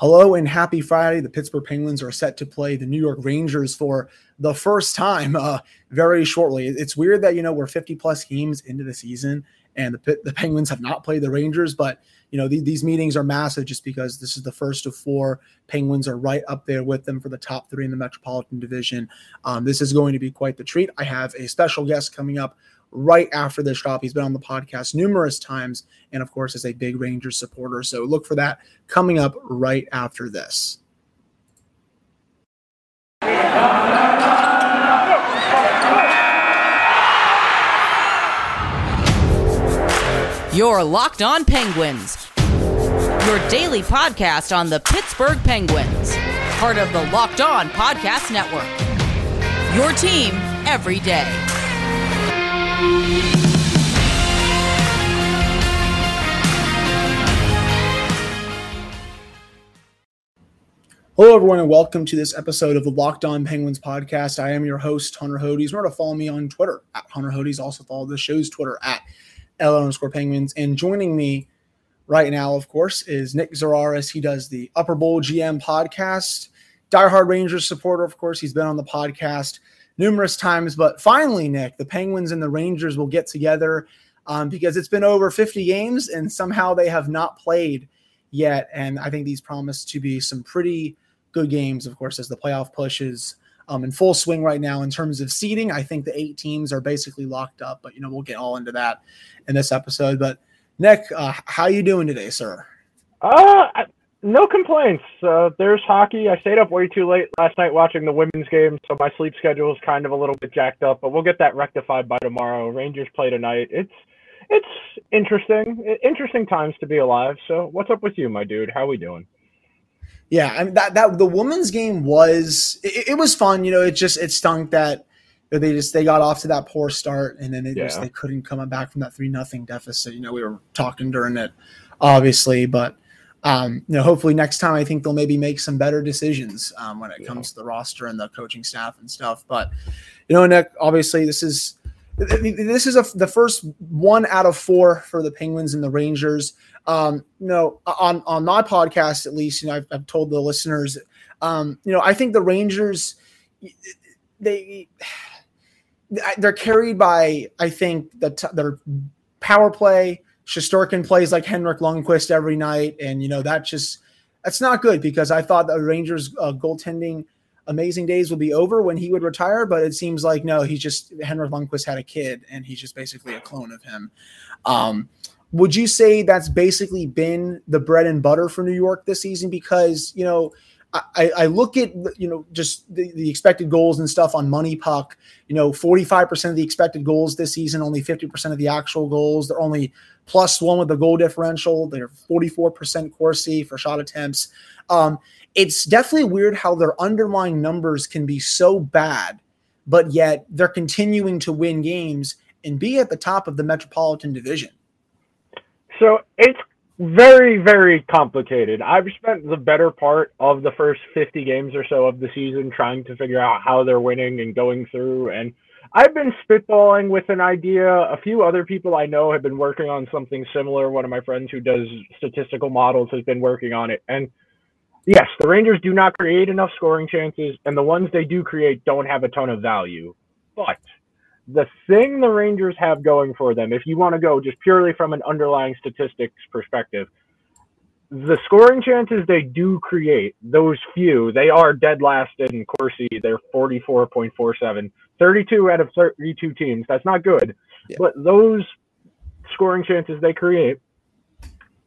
Hello and happy Friday. The Pittsburgh Penguins are set to play the New York Rangers for the first time uh, very shortly. It's weird that, you know, we're 50 plus games into the season and the, the Penguins have not played the Rangers, but, you know, the, these meetings are massive just because this is the first of four. Penguins are right up there with them for the top three in the Metropolitan Division. Um, this is going to be quite the treat. I have a special guest coming up right after this drop. He's been on the podcast numerous times, and of course, is a big Rangers supporter. So look for that coming up right after this. Your Locked On Penguins, your daily podcast on the Pittsburgh Penguins, part of the Locked On Podcast Network. Your team every day. Hello, everyone, and welcome to this episode of the Locked On Penguins podcast. I am your host, Hunter Hodes. Remember to follow me on Twitter at Hunter Hodes. Also follow the show's Twitter at L underscore Penguins. And joining me right now, of course, is Nick Zararis. He does the Upper Bowl GM podcast. Diehard Rangers supporter, of course. He's been on the podcast numerous times. But finally, Nick, the Penguins and the Rangers will get together um, because it's been over 50 games and somehow they have not played yet. And I think these promise to be some pretty good games, of course, as the playoff pushes um, in full swing right now in terms of seeding. I think the eight teams are basically locked up, but you know we'll get all into that in this episode. But Nick, uh, how you doing today, sir? Uh, no complaints. Uh, there's hockey. I stayed up way too late last night watching the women's game, so my sleep schedule is kind of a little bit jacked up. But we'll get that rectified by tomorrow. Rangers play tonight. It's it's interesting. Interesting times to be alive. So what's up with you, my dude? How we doing? Yeah, I mean that that the women's game was it, it was fun. You know, it just it stunk that they just they got off to that poor start and then they yeah. just they couldn't come back from that three nothing deficit. You know, we were talking during it, obviously, but um, you know, hopefully next time I think they'll maybe make some better decisions um, when it yeah. comes to the roster and the coaching staff and stuff. But you know, Nick, obviously this is this is a, the first one out of four for the Penguins and the Rangers. Um, you know, on on my podcast at least, you know, I've, I've told the listeners, um, you know, I think the Rangers they they're carried by I think that their power play Shesterkin plays like Henrik Lundqvist every night, and you know that just that's not good because I thought the Rangers uh, goaltending amazing days would be over when he would retire, but it seems like no, he's just Henrik Lundqvist had a kid, and he's just basically a clone of him. Um, would you say that's basically been the bread and butter for New York this season? Because you know I, I look at you know just the, the expected goals and stuff on MoneyPuck. You know, forty five percent of the expected goals this season, only fifty percent of the actual goals. They're only plus one with the goal differential. They're forty four percent Corsi for shot attempts. Um, it's definitely weird how their underlying numbers can be so bad, but yet they're continuing to win games and be at the top of the Metropolitan Division. So it's very, very complicated. I've spent the better part of the first 50 games or so of the season trying to figure out how they're winning and going through. And I've been spitballing with an idea. A few other people I know have been working on something similar. One of my friends who does statistical models has been working on it. And yes, the Rangers do not create enough scoring chances, and the ones they do create don't have a ton of value. But the thing the Rangers have going for them, if you want to go just purely from an underlying statistics perspective, the scoring chances they do create, those few, they are dead last in Corsi. They're 44.47. 32 out of 32 teams. That's not good. Yeah. But those scoring chances they create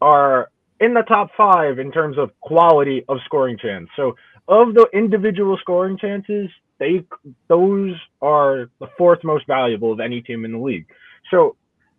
are in the top five in terms of quality of scoring chance. So, of the individual scoring chances, they those are the fourth most valuable of any team in the league. So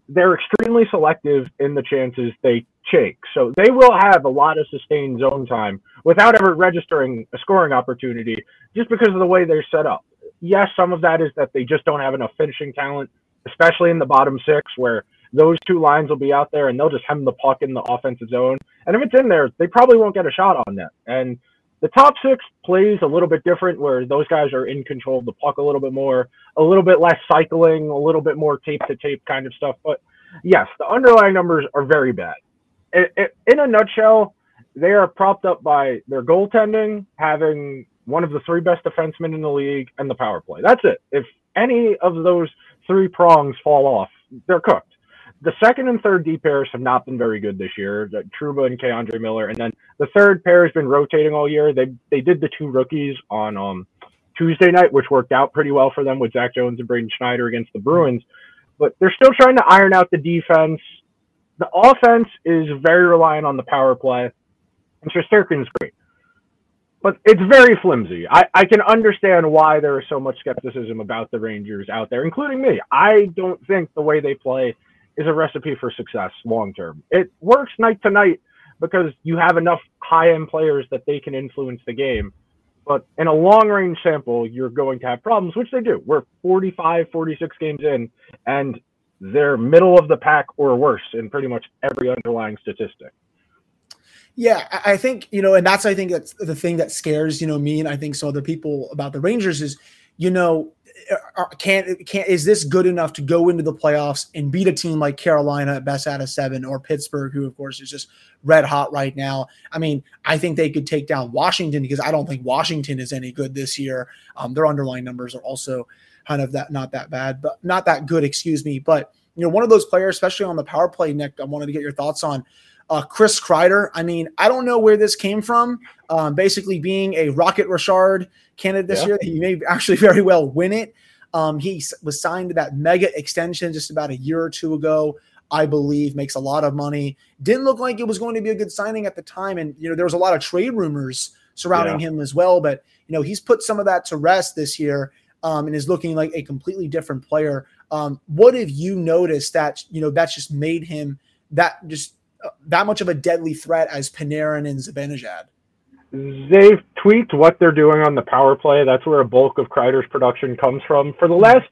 they're extremely selective in the chances they take. So they will have a lot of sustained zone time without ever registering a scoring opportunity just because of the way they're set up. Yes, some of that is that they just don't have enough finishing talent, especially in the bottom six where those two lines will be out there and they'll just hem the puck in the offensive zone. And if it's in there, they probably won't get a shot on net. And the top six plays a little bit different, where those guys are in control of the puck a little bit more, a little bit less cycling, a little bit more tape to tape kind of stuff. But yes, the underlying numbers are very bad. It, it, in a nutshell, they are propped up by their goaltending, having one of the three best defensemen in the league, and the power play. That's it. If any of those three prongs fall off, they're cooked. The second and third D pairs have not been very good this year. Trouba and K'Andre Miller, and then the third pair has been rotating all year. They they did the two rookies on um, Tuesday night, which worked out pretty well for them with Zach Jones and Braden Schneider against the Bruins. But they're still trying to iron out the defense. The offense is very reliant on the power play. And Shesterkin's great. But it's very flimsy. I, I can understand why there is so much skepticism about the Rangers out there, including me. I don't think the way they play is a recipe for success long term. It works night to night because you have enough high end players that they can influence the game. But in a long range sample, you're going to have problems, which they do. We're 45, 46 games in, and they're middle of the pack or worse in pretty much every underlying statistic. Yeah, I think, you know, and that's, I think that's the thing that scares, you know, me and I think some other people about the Rangers is, you know, can't can't is this good enough to go into the playoffs and beat a team like Carolina at best out of seven or Pittsburgh, who of course is just red hot right now. I mean, I think they could take down Washington because I don't think Washington is any good this year. Um, their underlying numbers are also kind of that not that bad, but not that good, excuse me. But you know, one of those players, especially on the power play, Nick, I wanted to get your thoughts on. Uh, Chris Kreider. I mean, I don't know where this came from. Um, basically, being a Rocket Richard candidate this yeah. year, he may actually very well win it. Um, he was signed to that mega extension just about a year or two ago. I believe makes a lot of money. Didn't look like it was going to be a good signing at the time, and you know there was a lot of trade rumors surrounding yeah. him as well. But you know he's put some of that to rest this year um, and is looking like a completely different player. Um, what have you noticed that you know that's just made him that just that much of a deadly threat as Panarin and Zibanejad? they've tweaked what they're doing on the power play. That's where a bulk of Kreider's production comes from. For the last,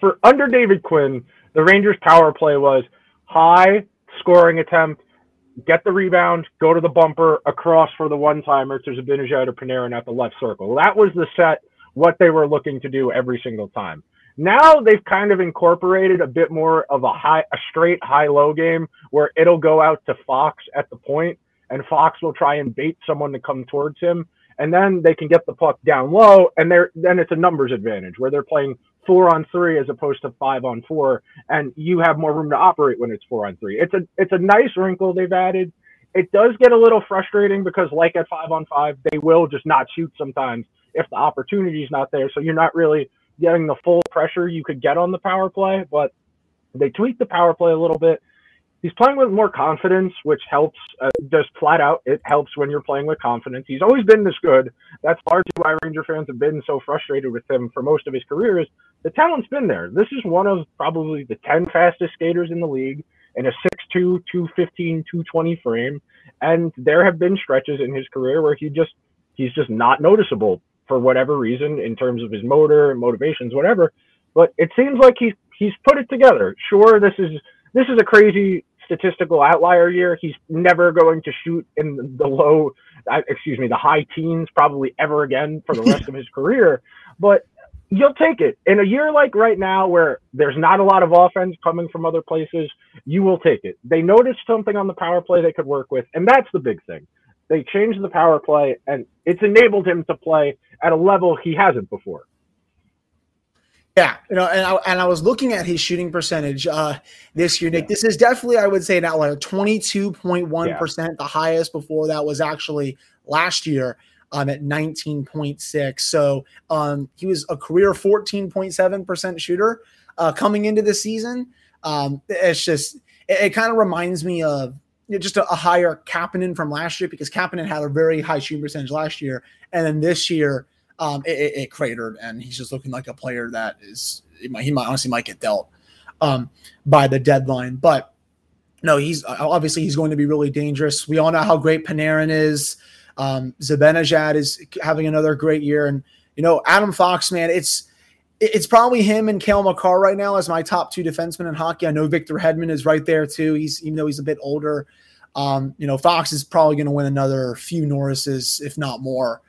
for under David Quinn, the Rangers' power play was high scoring attempt, get the rebound, go to the bumper, across for the one timer to Zibanejad or Panarin at the left circle. That was the set, what they were looking to do every single time. Now they've kind of incorporated a bit more of a high, a straight high low game where it'll go out to Fox at the point and Fox will try and bait someone to come towards him, and then they can get the puck down low, and they're then it's a numbers advantage where they're playing four on three as opposed to five on four, and you have more room to operate when it's four on three. It's a it's a nice wrinkle they've added. It does get a little frustrating because, like at five on five, they will just not shoot sometimes if the opportunity is not there. So you're not really getting the full pressure you could get on the power play, but they tweak the power play a little bit he's playing with more confidence, which helps. Uh, just flat out, it helps when you're playing with confidence. He's always been this good. That's largely why Ranger fans have been so frustrated with him for most of his career. Is the talent's been there. This is one of probably the ten fastest skaters in the league in a 6'2", 215, 220 frame, and there have been stretches in his career where he just he's just not noticeable for whatever reason in terms of his motor and motivations, whatever. But it seems like he's he's put it together. Sure, this is this is a crazy statistical outlier year. He's never going to shoot in the low, excuse me, the high teens probably ever again for the rest of his career. But you'll take it in a year like right now where there's not a lot of offense coming from other places. You will take it. They noticed something on the power play they could work with, and that's the big thing. They changed the power play, and it's enabled him to play at a level he hasn't before. Yeah, you know, and I, and I was looking at his shooting percentage uh, this year, Nick. Yeah. This is definitely, I would say, an outlier. Twenty two point one percent. The highest before that was actually last year um, at nineteen point six. So um, he was a career fourteen point seven percent shooter uh, coming into the season. Um, it's just it, it kind of reminds me of just a, a, higher Kapanen from last year because Kapanen had a very high shooting percentage last year, and then this year um, it, it, it, cratered, and he's just looking like a player that is he might, he might honestly might get dealt um, by the deadline. But no, he's obviously he's going to be really dangerous. We all know how great Panarin is. Um, Zibanejad is having another great year, and you know Adam Fox, man, it's it's probably him and Cale Makar right now as my top two defensemen in hockey. I know Victor Hedman is right there too. He's even though he's a bit older. Um, you know, Fox is probably going to win another few Norrises, if not more.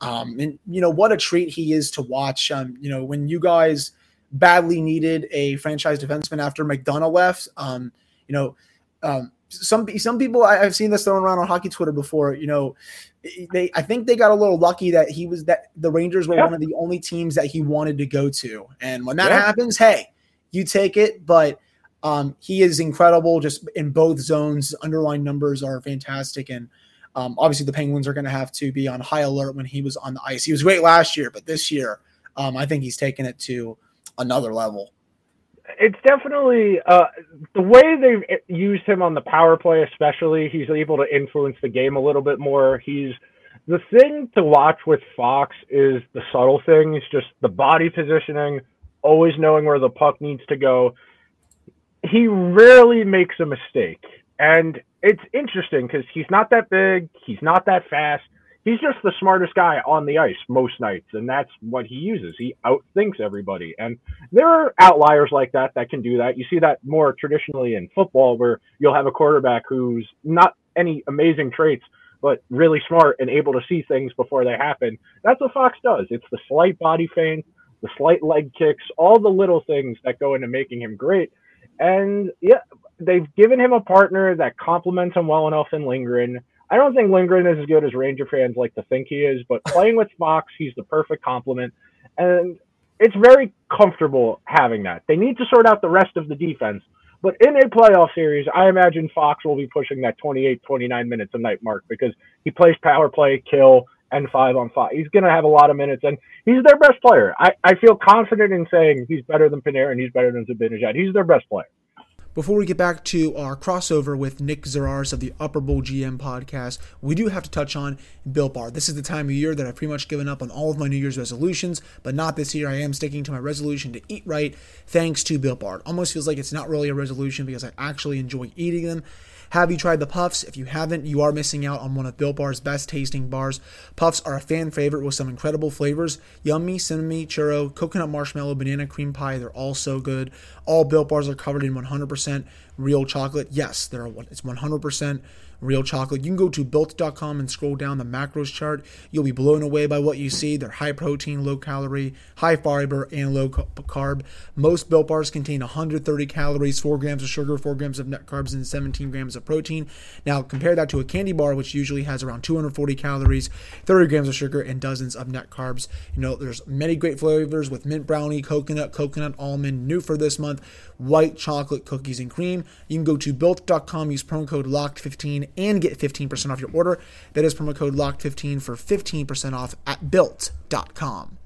Um, and you know what a treat he is to watch. Um, you know when you guys badly needed a franchise defenseman after McDonagh left. Um, you know, um, some some people I, have seen this thrown around on hockey Twitter before. You know, they I think they got a little lucky that he was that the Rangers were one of the only teams that he wanted to go to, and when that happens, hey, you take it. But um, he is incredible, just in both zones. Underlying numbers are fantastic, and um, obviously the Penguins are going to have to be on high alert when he was on the ice. He was great last year, but this year, um, I think he's taken it to another level it's definitely uh, the way they've used him on the power play, especially. He's able to influence the game a little bit more. He's the thing to watch with Fox is the subtle things, just the body positioning, always knowing where the puck needs to go. He rarely makes a mistake, and it's interesting because he's not that big, he's not that fast, he's just the smartest guy on the ice most nights, and that's what he uses. He outthinks everybody, and there are outliers like that that can do that. You see that more traditionally in football, where you'll have a quarterback who's not any amazing traits, but really smart and able to see things before they happen. That's what Fox does. It's the slight body feint, the slight leg kicks, all the little things that go into making him great. And yeah, they've given him a partner that complements him well enough in Lindgren I don't think Lindgren is as good as Ranger fans like to think he is, but playing with Fox, he's the perfect complement. And it's very comfortable having that. They need to sort out the rest of the defense. But in a playoff series, I imagine Fox will be pushing that 28, 29 minutes a night mark because he plays power play, kill, and five on five. He's going to have a lot of minutes, and he's their best player. I, I feel confident in saying he's better than Panarin, and he's better than Zibanejad. He's their best player. Before we get back to our crossover with Nick Zararis of the Upper Bowl GM podcast, we do have to touch on Built Bar. This is the time of year that I've pretty much given up on all of my New Year's resolutions, but not this year. I am sticking to my resolution to eat right thanks to Built Bar. It almost feels like it's not really a resolution because I actually enjoy eating them. Have you tried the Puffs? If you haven't, you are missing out on one of Built Bar's best tasting bars. Puffs are a fan favorite with some incredible flavors yummy, cinnamon, churro, coconut marshmallow, banana cream pie. They're all so good. All Built Bars are covered in 100% real chocolate. Yes, they're it's 100% real chocolate. You can go to built.com and scroll down the macros chart. You'll be blown away by what you see. They're high protein, low calorie, high fiber, and low carb. Most built bars contain 130 calories, 4 grams of sugar, 4 grams of net carbs, and 17 grams of protein. Now, compare that to a candy bar, which usually has around 240 calories, 30 grams of sugar, and dozens of net carbs. You know, there's many great flavors with mint brownie, coconut, coconut almond, new for this month, white chocolate cookies and cream. You can go to built.com, use promo code LOCKED15 and get 15% off your order. That is promo code LOCKED15 for 15% off at built.com.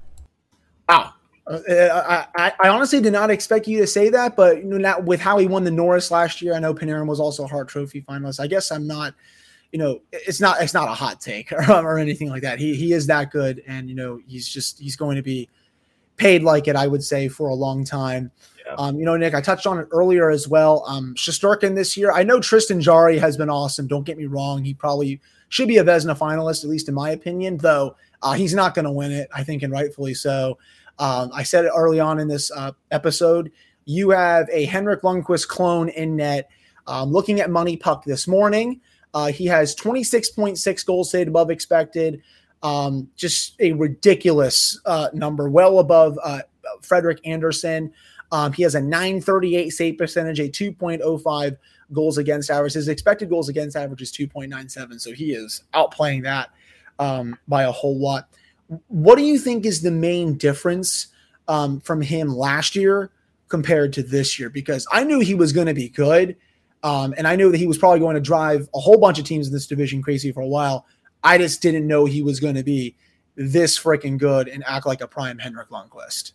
Wow. Uh, I, I, I, honestly did not expect you to say that, but you know, not, with how he won the Norris last year, I know Panarin was also a Hart Trophy finalist. I guess I'm not, you know, it's not it's not a hot take or, or anything like that. He he is that good, and you know, he's just he's going to be paid like it. I would say for a long time. Um, you know, Nick, I touched on it earlier as well. Um, this year, I know Tristan Jarry has been awesome. Don't get me wrong; he probably should be a Vezina finalist, at least in my opinion. Though uh, he's not going to win it, I think, and rightfully so. Um, I said it early on in this uh, episode. You have a Henrik Lundqvist clone in net. Um, looking at Money Puck this morning, uh, he has 26.6 goals saved above expected. Um, just a ridiculous uh, number, well above uh, Frederik Andersen. Um, he has a 938 save percentage, a 2.05 goals against average. His expected goals against average is 2.97. So he is outplaying that um, by a whole lot. What do you think is the main difference um, from him last year compared to this year? Because I knew he was going to be good. Um, and I knew that he was probably going to drive a whole bunch of teams in this division crazy for a while. I just didn't know he was going to be this freaking good and act like a prime Henrik Lundqvist.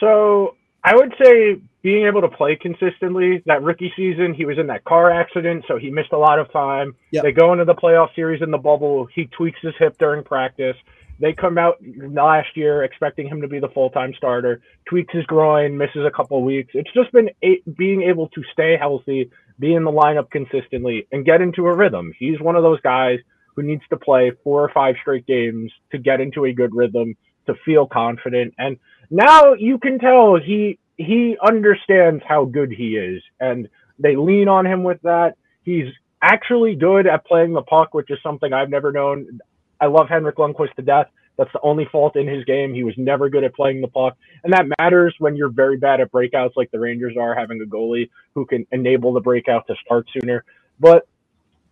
So I would say being able to play consistently. That rookie season, he was in that car accident, so he missed a lot of time. Yep. They go into the playoff series in the bubble. He tweaks his hip during practice. They come out last year expecting him to be the full time starter. Tweaks his groin, misses a couple weeks. It's just been a- being able to stay healthy, be in the lineup consistently, and get into a rhythm. He's one of those guys who needs to play four or five straight games to get into a good rhythm, to feel confident. And now you can tell he he understands how good he is, and they lean on him with that. He's actually good at playing the puck, which is something I've never known. I love Henrik Lundqvist to death. That's the only fault in his game. He was never good at playing the puck. And that matters when you're very bad at breakouts like the Rangers are, having a goalie who can enable the breakout to start sooner. but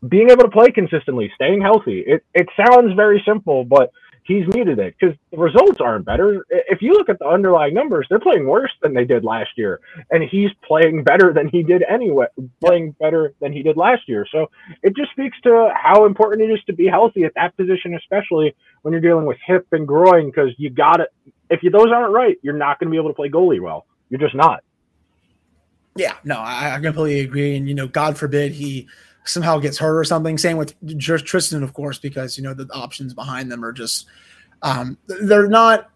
being able to play consistently, staying healthy. It it sounds very simple, but he's needed it because the results aren't better. If you look at the underlying numbers, they're playing worse than they did last year, and he's playing better than he did anyway, playing better than he did last year. So it just speaks to how important it is to be healthy at that position, especially when you're dealing with hip and groin, because you got it. If you, those aren't right, you're not going to be able to play goalie well. You're just not. Yeah, no, I, I completely agree. And you know, God forbid he somehow gets hurt or something. Same with Tristan, of course, because you know the options behind them are just um, they're not.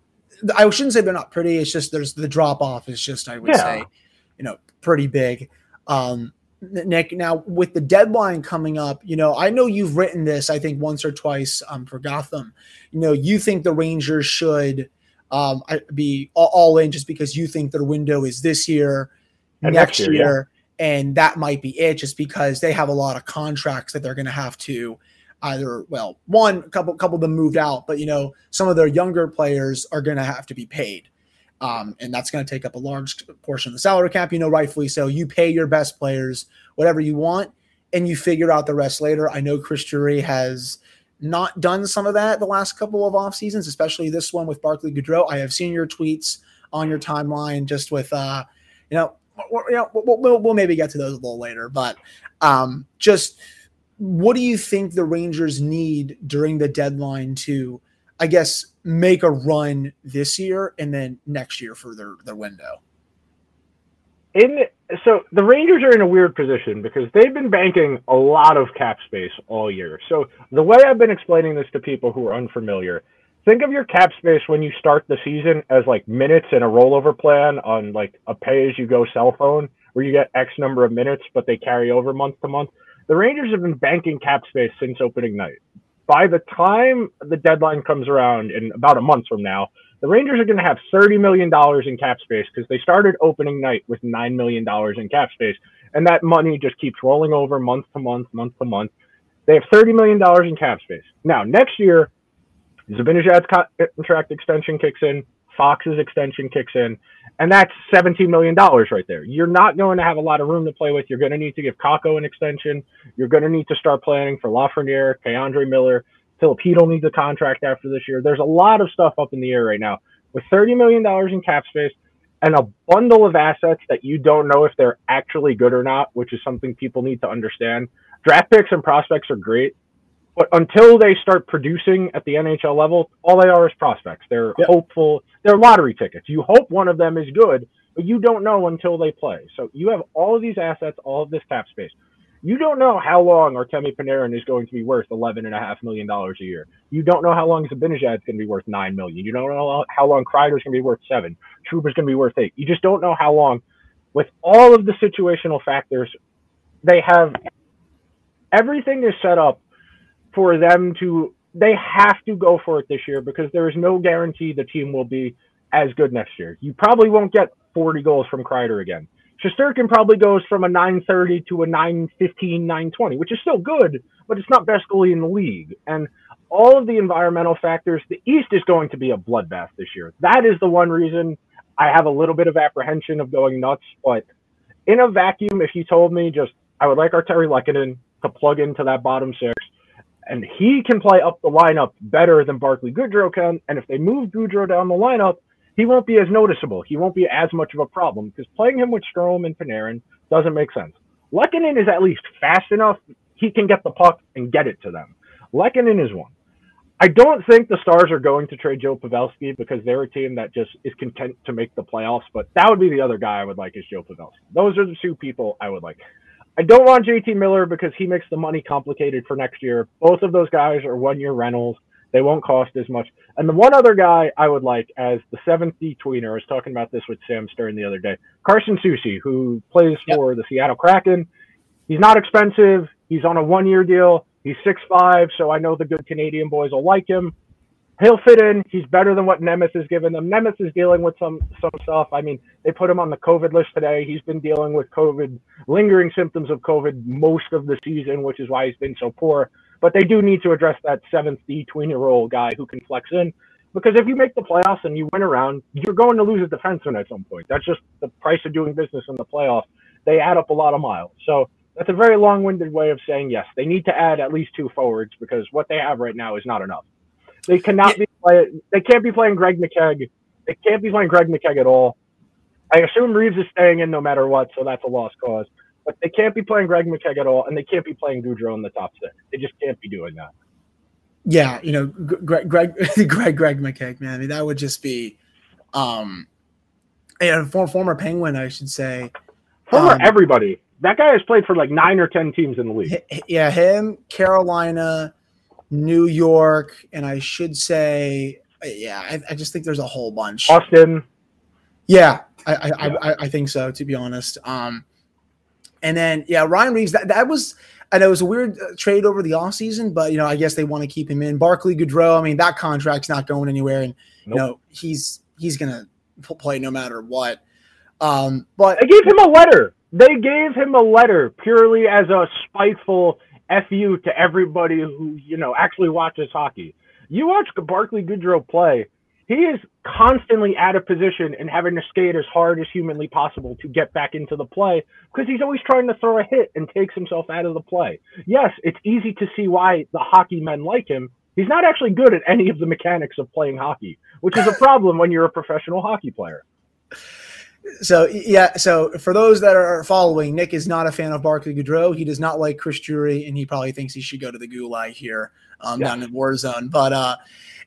I shouldn't say they're not pretty. It's just there's the drop off is just I would yeah. say, you know, pretty big. Um, Nick, now with the deadline coming up, you know, I know you've written this, I think once or twice um, for Gotham. You know, you think the Rangers should um, be all in just because you think their window is this year, and next, next year, year and that might be it just because they have a lot of contracts that they're going to have to either well one a couple couple of them moved out but you know some of their younger players are going to have to be paid. Um, and that's going to take up a large portion of the salary cap you know rightfully so. You pay your best players whatever you want and you figure out the rest later. I know Chris Drury has not done some of that the last couple of off seasons especially this one with barclay goodrow i have seen your tweets on your timeline just with uh you know you know, we'll, we'll, we'll, maybe get to those a little later, but um, just what do you think the Rangers need during the deadline to, I guess, make a run this year and then next year for their, their window? In so the Rangers are in a weird position because they've been banking a lot of cap space all year. So the way I've been explaining this to people who are unfamiliar think of your cap space when you start the season as like minutes in a rollover plan on like a pay as you go cell phone where you get X number of minutes, but they carry over month to month. The Rangers have been banking cap space since opening night. By the time the deadline comes around in about a month from now, the Rangers are going to have $30 million in cap space because they started opening night with $9 million in cap space. And that money just keeps rolling over month to month, month to month. They have $30 million in cap space. Now, next year, Zibanejad's contract extension kicks in, Fox's extension kicks in, and that's $17 million right there. You're not going to have a lot of room to play with. You're going to need to give Kakko an extension. You're going to need to start planning for Lafreniere, K'Andre Miller. Filipino needs a contract after this year. There's a lot of stuff up in the air right now. With $30 million in cap space and a bundle of assets that you don't know if they're actually good or not, which is something people need to understand. Draft picks and prospects are great but until they start producing at the NHL level, all they are is prospects. They're yep. hopeful. They're lottery tickets. You hope one of them is good, but you don't know until they play. So you have all of these assets, all of this cap space. You don't know how long Artemi Panarin is going to be worth eleven and a half million dollars a year. You don't know how long Zibanejad is going to be worth nine million. You don't know how long Kreider is going to be worth seven. Trouba is going to be worth eight. You just don't know how long. With all of the situational factors, they have everything is set up for them to they have to go for it this year because there is no guarantee the team will be as good next year. You probably won't get 40 goals from Kreider again. Shesterkin probably goes from a 930 to a 915, 920, which is still good, but it's not best goalie in the league. And all of the environmental factors, the East is going to be a bloodbath this year. That is the one reason I have a little bit of apprehension of going nuts. But in a vacuum, if you told me just I would like Artturi Lehkonen to plug into that bottom six, and he can play up the lineup better than Barclay Goodrow can. And if they move Goodrow down the lineup, he won't be as noticeable. He won't be as much of a problem because playing him with Strome and Panarin doesn't make sense. Lehkonen is at least fast enough. He can get the puck and get it to them. Lehkonen is one. I don't think the Stars are going to trade Joe Pavelski because they're a team that just is content to make the playoffs. But that would be the other guy I would like is Joe Pavelski. Those are the two people I would like. I don't want JT Miller because he makes the money complicated for next year. Both of those guys are one year rentals. They won't cost as much. And the one other guy I would like as the seventh D tweener, I was talking about this with Sam Stern the other day, Carson Soucy, who plays for the Seattle Kraken. He's not expensive. He's on a one year deal. He's six five, so I know the good Canadian boys will like him he'll fit in. He's better than what Nemeth has given them. Nemeth is dealing with some some stuff. I mean, they put him on the COVID list today. He's been dealing with COVID, lingering symptoms of COVID most of the season, which is why he's been so poor. But they do need to address that seventh D year old guy who can flex in. Because if you make the playoffs and you win around, you're going to lose a defenseman at some point. That's just the price of doing business in the playoffs. They add up a lot of miles. So That's a very long-winded way of saying yes. They need to add at least two forwards because what they have right now is not enough. They cannot yeah. be play, They can't be playing Greg McKegg. They can't be playing Greg McKegg at all. I assume Reaves is staying in no matter what, so that's a lost cause. But they can't be playing Greg McKegg at all, and they can't be playing Goodrow in the top six. They just can't be doing that. Yeah, you know, Greg, Greg, Greg, Greg McKegg, man. I mean, that would just be, um, former, former Penguin, I should say. Former um, everybody. That guy has played for like nine or ten teams in the league. Yeah, him, Carolina, New York, and I should say, yeah, I, I just think there's a whole bunch. Austin. Yeah, I, I, yeah. I, I think so. To be honest, um, and then yeah, Ryan Reaves. That that was. I know it was a weird uh, trade over the offseason, but you know, I guess they want to keep him in. Barclay Goodrow, I mean, that contract's not going anywhere, and nope. you know, he's he's gonna play no matter what. Um, but I gave him a letter. They gave him a letter purely as a spiteful fu to everybody who you know actually watches hockey. You watch Barclay Goodrow play he is constantly out of position and having to skate as hard as humanly possible to get back into the play because he's always trying to throw a hit and takes himself out of the play. Yes, it's easy to see why the hockey men like him. He's not actually good at any of the mechanics of playing hockey, which is a problem when you're a professional hockey player. So yeah, so for those that are following, Nick is not a fan of Barclay Goodrow. He does not like Chris Drury, and he probably thinks he should go to the Gulag here um, yeah. down in Warzone. But uh,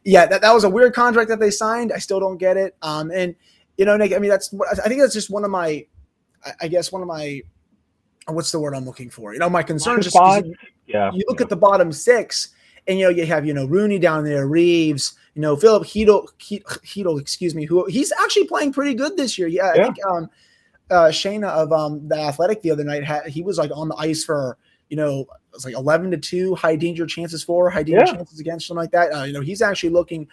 yeah, that, that was a weird contract that they signed. I still don't get it. Um, and you know, Nick, I mean, that's I think that's just one of my, I guess one of my, what's the word I'm looking for? You know, my concern just yeah. You look yeah. at the bottom six, and you know, you have you know Rooney down there, Reaves, you know, Filip Chytil, Chytil, excuse me, who he's actually playing pretty good this year. Yeah, I think um, uh, Shayna of um the Athletic the other night had he was like on the ice for you know, it's like 11 to 2, high danger chances for, high danger yeah. chances against, something like that. Uh, you know, he's actually looking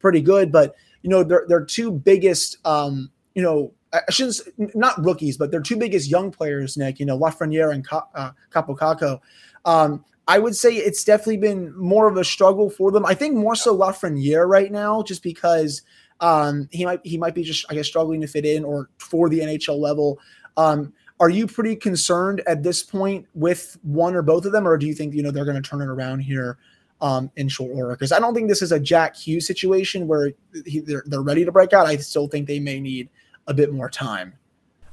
pretty good, but, you know, they're, they're two biggest, um, you know, I shouldn't not rookies, but they're two biggest young players, Nick, you know, Lafreniere and uh, Kaapo Kakko. Um, I would say it's definitely been more of a struggle for them. I think more so Lafreniere right now, just because um, he might he might be just I guess struggling to fit in or for the NHL level. Um, are you pretty concerned at this point with one or both of them, or do you think you know they're going to turn it around here um, in short order? Because I don't think this is a Jack Hughes situation where he, they're, they're ready to break out. I still think they may need a bit more time.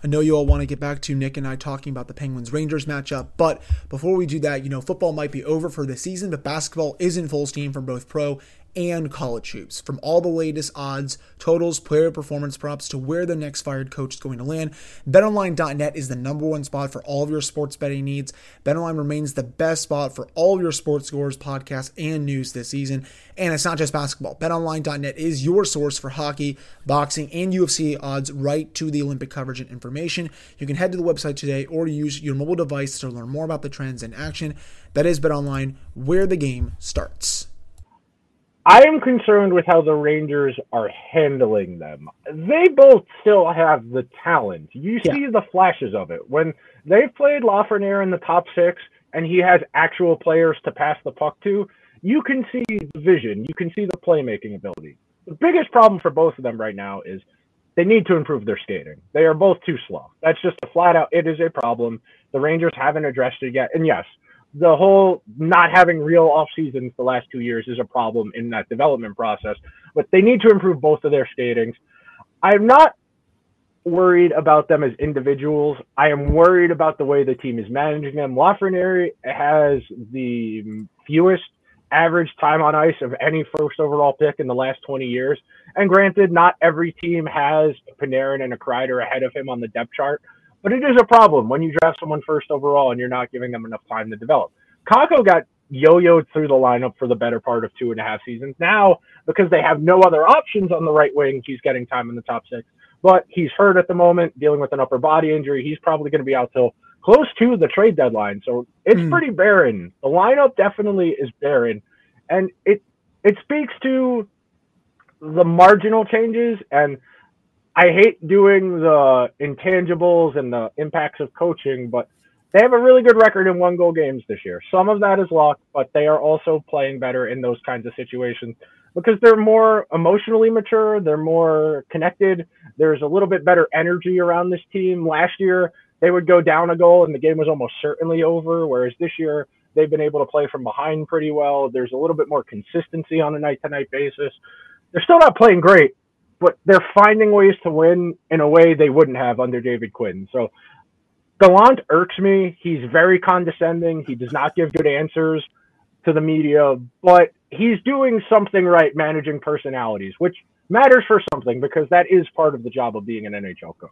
I know you all want to get back to Nick and I talking about the Penguins Rangers matchup, but before we do that, you know, football might be over for the season, but basketball is in full steam from both pro and college hoops. From all the latest odds, totals, player performance props to where the next fired coach is going to land, betonline.net is the number one spot for all of your sports betting needs. BetOnline remains the best spot for all of your sports scores, podcasts, and news this season. And it's not just basketball. BetOnline.net is your source for hockey, boxing, and UFC odds right to the Olympic coverage and information. You can head to the website today or use your mobile device to learn more about the trends in action. That is BetOnline, where the game starts. I am concerned with how the Rangers are handling them. They both still have the talent. You see the flashes of it. When they've played Lafreniere in the top six and he has actual players to pass the puck to, you can see the vision. You can see the playmaking ability. The biggest problem for both of them right now is they need to improve their skating. They are both too slow. That's just a flat out, it is a problem. The Rangers haven't addressed it yet. And yes, the whole not having real off seasons the last two years is a problem in that development process. But they need to improve both of their skatings. I'm not worried about them as individuals. I am worried about the way the team is managing them. Lafreniere has the fewest average time on ice of any first overall pick in the last 20 years. And granted, not every team has Panarin and a Kreider ahead of him on the depth chart, but it is a problem when you draft someone first overall and you're not giving them enough time to develop. Kakko got yo-yoed through the lineup for the better part of two and a half seasons. Now, because they have no other options on the right wing, he's getting time in the top six. But he's hurt at the moment, dealing with an upper body injury. He's probably going to be out till close to the trade deadline. So it's mm. pretty barren. The lineup definitely is barren. And it it speaks to the marginal changes and I hate doing the intangibles and the impacts of coaching, but they have a really good record in one goal games this year. Some of that is luck, but they are also playing better in those kinds of situations because they're more emotionally mature, they're more connected. There's a little bit better energy around this team. Last year, they would go down a goal and the game was almost certainly over. Whereas this year, they've been able to play from behind pretty well. There's a little bit more consistency on a night to night basis. They're still not playing great, but they're finding ways to win in a way they wouldn't have under David Quinn. So Gallant irks me. He's very condescending. He does not give good answers to the media, but he's doing something right managing personalities, which matters for something because that is part of the job of being an NHL coach.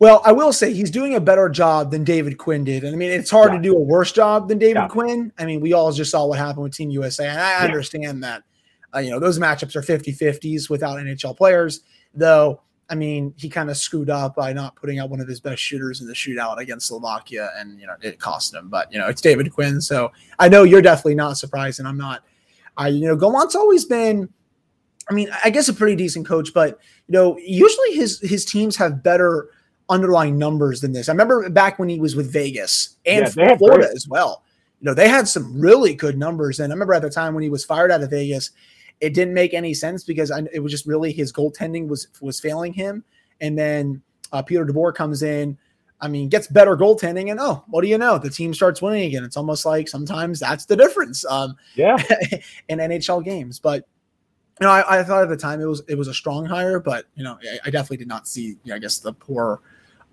Well, I will say he's doing a better job than David Quinn did. And I mean, it's hard yeah. to do a worse job than David yeah. Quinn. I mean, we all just saw what happened with Team USA, and I yeah. understand that. Uh, you know, those matchups are 50 50s without NHL players, though. I mean, he kind of screwed up by not putting out one of his best shooters in the shootout against Slovakia, and you know it cost him. But you know, it's David Quinn, so I know you're definitely not surprised, and I'm not. I you know, Gallant's always been, I mean, I guess a pretty decent coach, but you know, usually his his teams have better underlying numbers than this. I remember back when he was with Vegas and yeah, Florida as well. You know, they had some really good numbers, and I remember at the time when he was fired out of Vegas it didn't make any sense because I, it was just really his goaltending was was failing him. And then uh, Peter DeBoer comes in. I mean, gets better goaltending, and oh, what do you know? The team starts winning again. It's almost like sometimes that's the difference. Um, yeah, in NHL games, but you know, I, I, thought at the time it was it was a strong hire, but you know, I, I definitely did not see, you know, I guess, the poor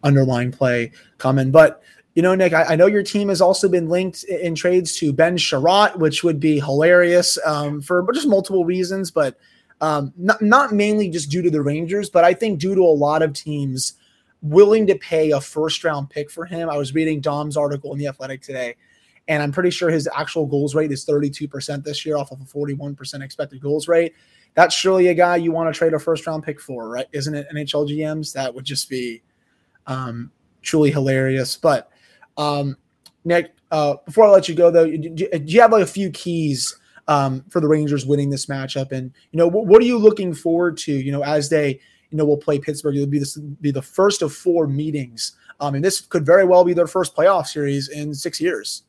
underlying play coming. But you know, Nick, I, I, know your team has also been linked in trades to Ben Chiarot, which would be hilarious um, for just multiple reasons, but um, not, not mainly just due to the Rangers, but I think due to a lot of teams willing to pay a first round pick for him. I was reading Dom's article in The Athletic today, and I'm pretty sure his actual goals rate is 32% this year off of a 41% expected goals rate. That's surely a guy you want to trade a first round pick for, right? Isn't it NHL GMs? That would just be um, truly hilarious. But um, Nick, uh, before I let you go though, do, do you have like a few keys um, for the Rangers winning this matchup? And you know, what, what, are you looking forward to? You know, as they you know will play Pittsburgh, it'll be this be the first of four meetings, um, and this could very well be their first playoff series in six years.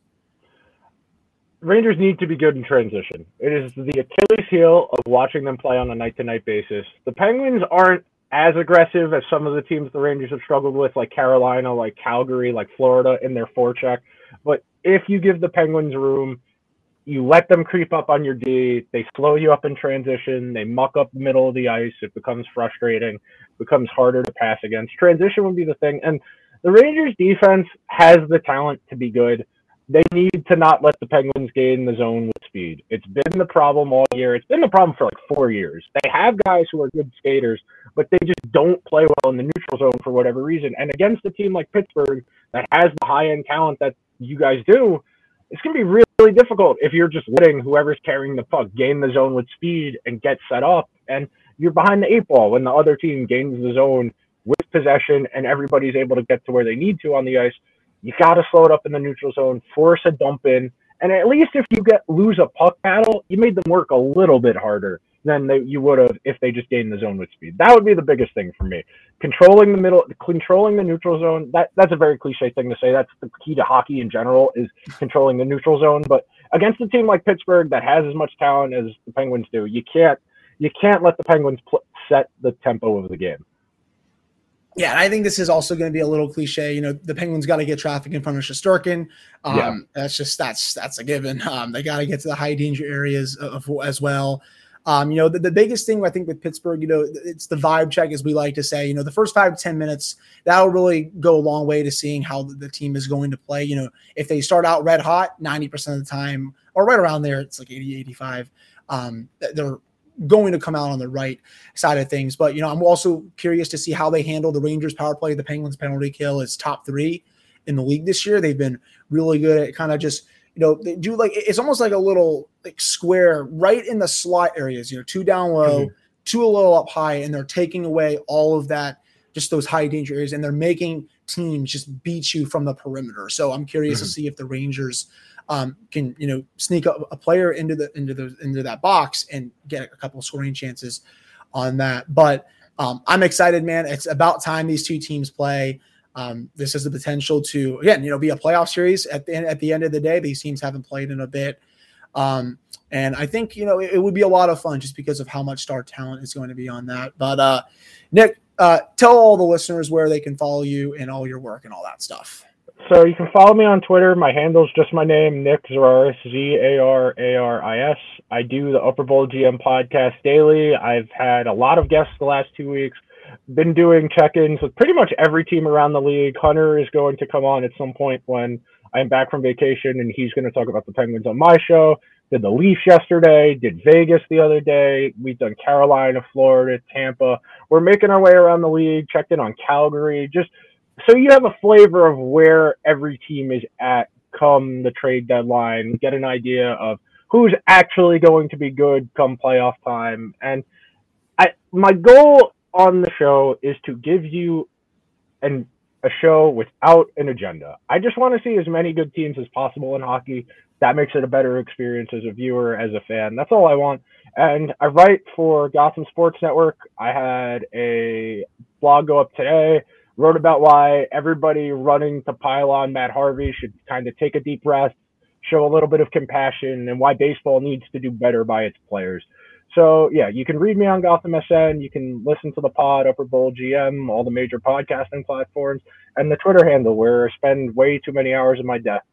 Rangers need to be good in transition. It is the Achilles heel of watching them play on a night to night basis. The Penguins aren't as aggressive as some of the teams the Rangers have struggled with, like Carolina, like Calgary, like Florida in their forecheck. But if you give the Penguins room, you let them creep up on your D, they slow you up in transition, they muck up the middle of the ice, it becomes frustrating, becomes harder to pass against. Transition would be the thing. And the Rangers defense has the talent to be good they need to not let the Penguins gain the zone with speed. It's been the problem all year. It's been the problem for like four years. They have guys who are good skaters, but they just don't play well in the neutral zone for whatever reason. And against a team like Pittsburgh that has the high end talent that you guys do, it's going to be really, really difficult if you're just letting whoever's carrying the puck gain the zone with speed and get set up. And you're behind the eight ball when the other team gains the zone with possession and everybody's able to get to where they need to on the ice you got to slow it up in the neutral zone, force a dump in, and at least if you get lose a puck battle, you made them work a little bit harder than they, you would have if they just gained the zone with speed. That would be the biggest thing for me. Controlling the middle, controlling the neutral zone. That that's a very cliche thing to say. That's the key to hockey in general is controlling the neutral zone. But against a team like Pittsburgh that has as much talent as the Penguins do, you can't you can't let the Penguins pl- set the tempo of the game. Yeah, and I think this is also going to be a little cliche. You know, the Penguins got to get traffic in front of Shesterkin. Um, yeah. That's just that's that's a given. Um, they got to get to the high danger areas of, as well. Um, you know, the, the biggest thing I think with Pittsburgh, you know, it's the vibe check, as we like to say. You know, the first five to ten minutes that'll really go a long way to seeing how the, team is going to play. You know, if they start out red hot, ninety percent of the time, or right around there, it's like 80, 85. Um, they're going to come out on the right side of things. But you know, I'm also curious to see how they handle the Rangers power play. The Penguins penalty kill is top three in the league this year. They've been really good at kind of just you know they do like it's almost like a little like square right in the slot areas. You know, two down low, mm-hmm. two a little up high, and they're taking away all of that just those high danger areas, and they're making teams just beat you from the perimeter. So I'm curious mm-hmm. to see if the Rangers um, can you know sneak a, a, player into the into the into that box and get a couple scoring chances on that. But um, I'm excited, man. It's about time these two teams play. Um, this has the potential to again, you know, be a playoff series at the end, at the end of the day. These teams haven't played in a bit. Um, and I think you know it, it, would be a lot of fun just because of how much star talent is going to be on that. But uh, Nick, uh, tell all the listeners where they can follow you and all your work and all that stuff. So you can follow me on Twitter. My handle is just my name, Nick Zararis, Z A R A R I S. I do the Upper Bowl GM podcast daily. I've had a lot of guests the last two weeks. Been doing check-ins with pretty much every team around the league. Hunter is going to come on at some point when I'm back from vacation, and he's going to talk about the Penguins on my show. Did the Leafs yesterday, did Vegas the other day. We've done Carolina, Florida, Tampa. We're making our way around the league, checked in on Calgary. Just so you have a flavor of where every team is at come the trade deadline, get an idea of who's actually going to be good come playoff time. And I my goal on the show is to give you an a show without an agenda. I just want to see as many good teams as possible in hockey that makes it a better experience as a viewer, as a fan. That's all I want. And I write for Gotham Sports Network. I had a blog go up today, wrote about why everybody running to pile on Matt Harvey should kind of take a deep breath, show a little bit of compassion, and why baseball needs to do better by its players. So yeah, you can read me on Gotham SN. You can listen to the pod, Upper Bowl GM, all the major podcasting platforms, and the Twitter handle where I spend way too many hours of my death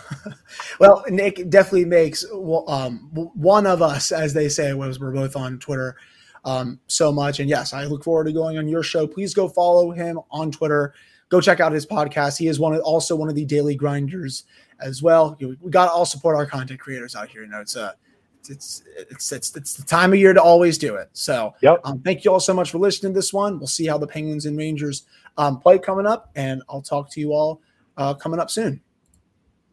well, Nick definitely makes um, one of us, as they say, was we're both on Twitter um, so much. And yes, I look forward to going on your show. Please go follow him on Twitter. Go check out his podcast. He is one of, also one of the daily grinders as well. We got to all support our content creators out here. You know, it's a it's it's it's it's the time of year to always do it. So, yep. Um, thank you all so much for listening to this one. We'll see how the Penguins and Rangers um, play coming up, and I'll talk to you all uh, coming up soon.